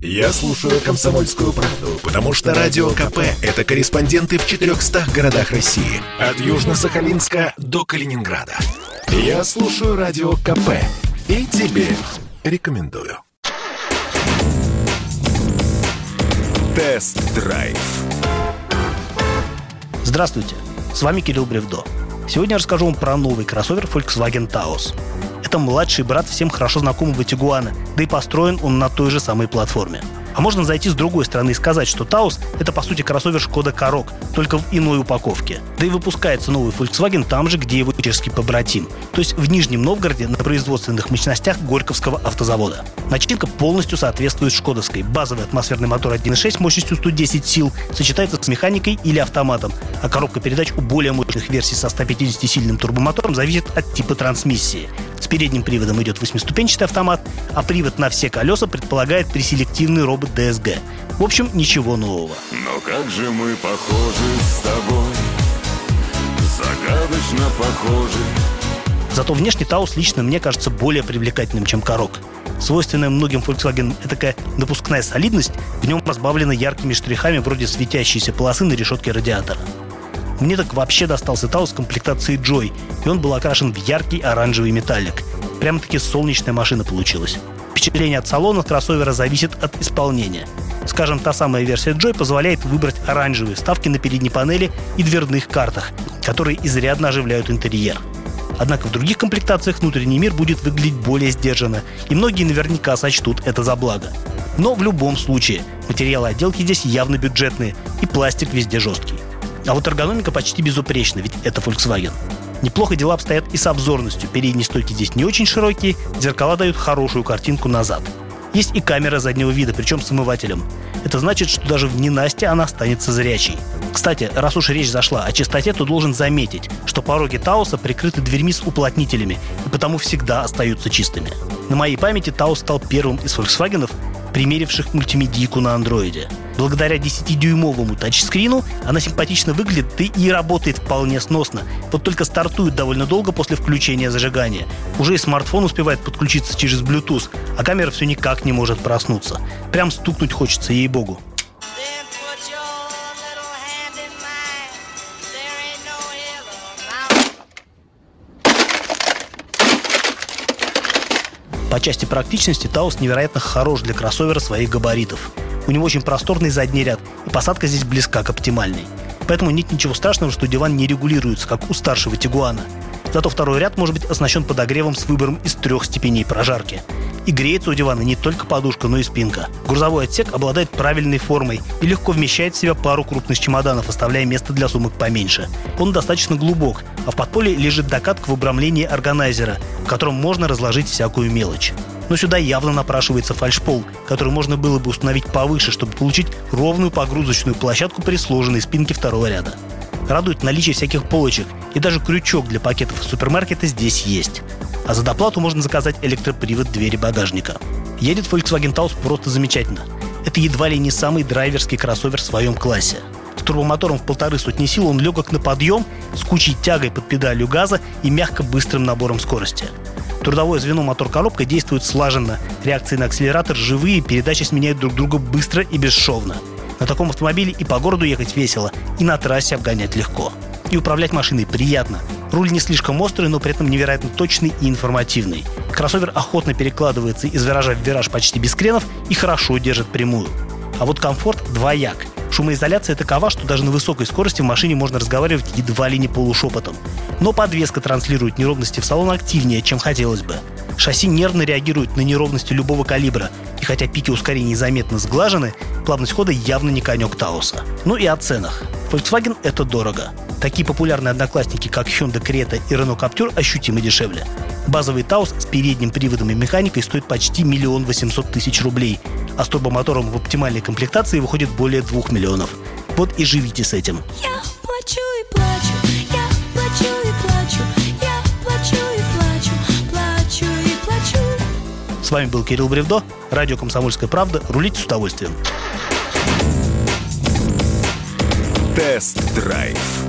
Я слушаю «Комсомольскую правду», потому что «Радио КП» — это корреспонденты в 400 городах России. От Южно-Сахалинска до Калининграда. Я слушаю «Радио КП» и тебе рекомендую. Тест-драйв. Здравствуйте, с вами Кирилл Бревдо. Сегодня я расскажу вам про новый кроссовер Volkswagen Taos. Это младший брат всем хорошо знакомого Тигуана, да и построен он на той же самой платформе. А можно зайти с другой стороны и сказать, что Taos – это по сути кроссовер Шкода Корок, только в иной упаковке. Да и выпускается новый Volkswagen там же, где его чешский побратим, то есть в Нижнем Новгороде на производственных мощностях Горьковского автозавода. Начинка полностью соответствует шкодовской. Базовый атмосферный мотор 1.6 мощностью 110 сил сочетается с механикой или автоматом, а коробка передач у более мощных версий со 150-сильным турбомотором зависит от типа трансмиссии. С передним приводом идет восьмиступенчатый автомат, а привод на все колеса предполагает преселективный робот DSG. В общем, ничего нового. Но как же мы похожи с тобой, загадочно похожи. Зато внешне Таус лично мне кажется более привлекательным, чем Корок. Свойственная многим Volkswagen такая напускная солидность в нем разбавлена яркими штрихами вроде светящейся полосы на решетке радиатора. Мне так вообще достался Таус комплектации Joy, и он был окрашен в яркий оранжевый металлик. Прямо-таки солнечная машина получилась. Впечатление от салона кроссовера зависит от исполнения. Скажем, та самая версия Joy позволяет выбрать оранжевые вставки на передней панели и дверных картах, которые изрядно оживляют интерьер. Однако в других комплектациях внутренний мир будет выглядеть более сдержанно, и многие наверняка сочтут это за благо. Но в любом случае, материалы отделки здесь явно бюджетные, и пластик везде жесткий. А вот эргономика почти безупречна, ведь это Volkswagen. Неплохо дела обстоят и с обзорностью. Передние стойки здесь не очень широкие, зеркала дают хорошую картинку назад. Есть и камера заднего вида, причем с омывателем. Это значит, что даже в ненасти она останется зрячей. Кстати, раз уж речь зашла о чистоте, то должен заметить, что пороги Тауса прикрыты дверьми с уплотнителями и потому всегда остаются чистыми. На моей памяти Таус стал первым из Volkswagen, примеривших мультимедийку на андроиде. Благодаря 10-дюймовому тачскрину она симпатично выглядит и работает вполне сносно. Вот только стартует довольно долго после включения зажигания. Уже и смартфон успевает подключиться через Bluetooth, а камера все никак не может проснуться. Прям стукнуть хочется, ей-богу. По части практичности Таус невероятно хорош для кроссовера своих габаритов. У него очень просторный задний ряд, и посадка здесь близка к оптимальной. Поэтому нет ничего страшного, что диван не регулируется, как у старшего Тигуана. Зато второй ряд может быть оснащен подогревом с выбором из трех степеней прожарки. И греется у дивана не только подушка, но и спинка. Грузовой отсек обладает правильной формой и легко вмещает в себя пару крупных чемоданов, оставляя место для сумок поменьше. Он достаточно глубок, а в подполе лежит докатка в обрамлении органайзера, в котором можно разложить всякую мелочь. Но сюда явно напрашивается фальшпол, который можно было бы установить повыше, чтобы получить ровную погрузочную площадку при сложенной спинке второго ряда. Радует наличие всяких полочек, и даже крючок для пакетов супермаркета здесь есть. А за доплату можно заказать электропривод двери багажника. Едет Volkswagen Taos просто замечательно. Это едва ли не самый драйверский кроссовер в своем классе. С турбомотором в полторы сотни сил он легок на подъем, с кучей тягой под педалью газа и мягко быстрым набором скорости. Трудовое звено мотор-коробка действует слаженно, реакции на акселератор живые, передачи сменяют друг друга быстро и бесшовно. На таком автомобиле и по городу ехать весело, и на трассе обгонять легко. И управлять машиной приятно. Руль не слишком острый, но при этом невероятно точный и информативный. Кроссовер охотно перекладывается из виража в вираж почти без кренов и хорошо держит прямую. А вот комфорт двояк. Шумоизоляция такова, что даже на высокой скорости в машине можно разговаривать едва ли не полушепотом. Но подвеска транслирует неровности в салон активнее, чем хотелось бы. Шасси нервно реагирует на неровности любого калибра, хотя пики ускорений заметно сглажены, плавность хода явно не конек Тауса. Ну и о ценах. Volkswagen – это дорого. Такие популярные одноклассники, как Hyundai Creta и Renault Captur, ощутимо дешевле. Базовый Таус с передним приводом и механикой стоит почти миллион восемьсот тысяч рублей, а с турбомотором в оптимальной комплектации выходит более двух миллионов. Вот и живите с этим. Я плачу и плачу, я С вами был Кирилл Бревдо, радио «Комсомольская правда». Рулите с удовольствием. Тест-драйв.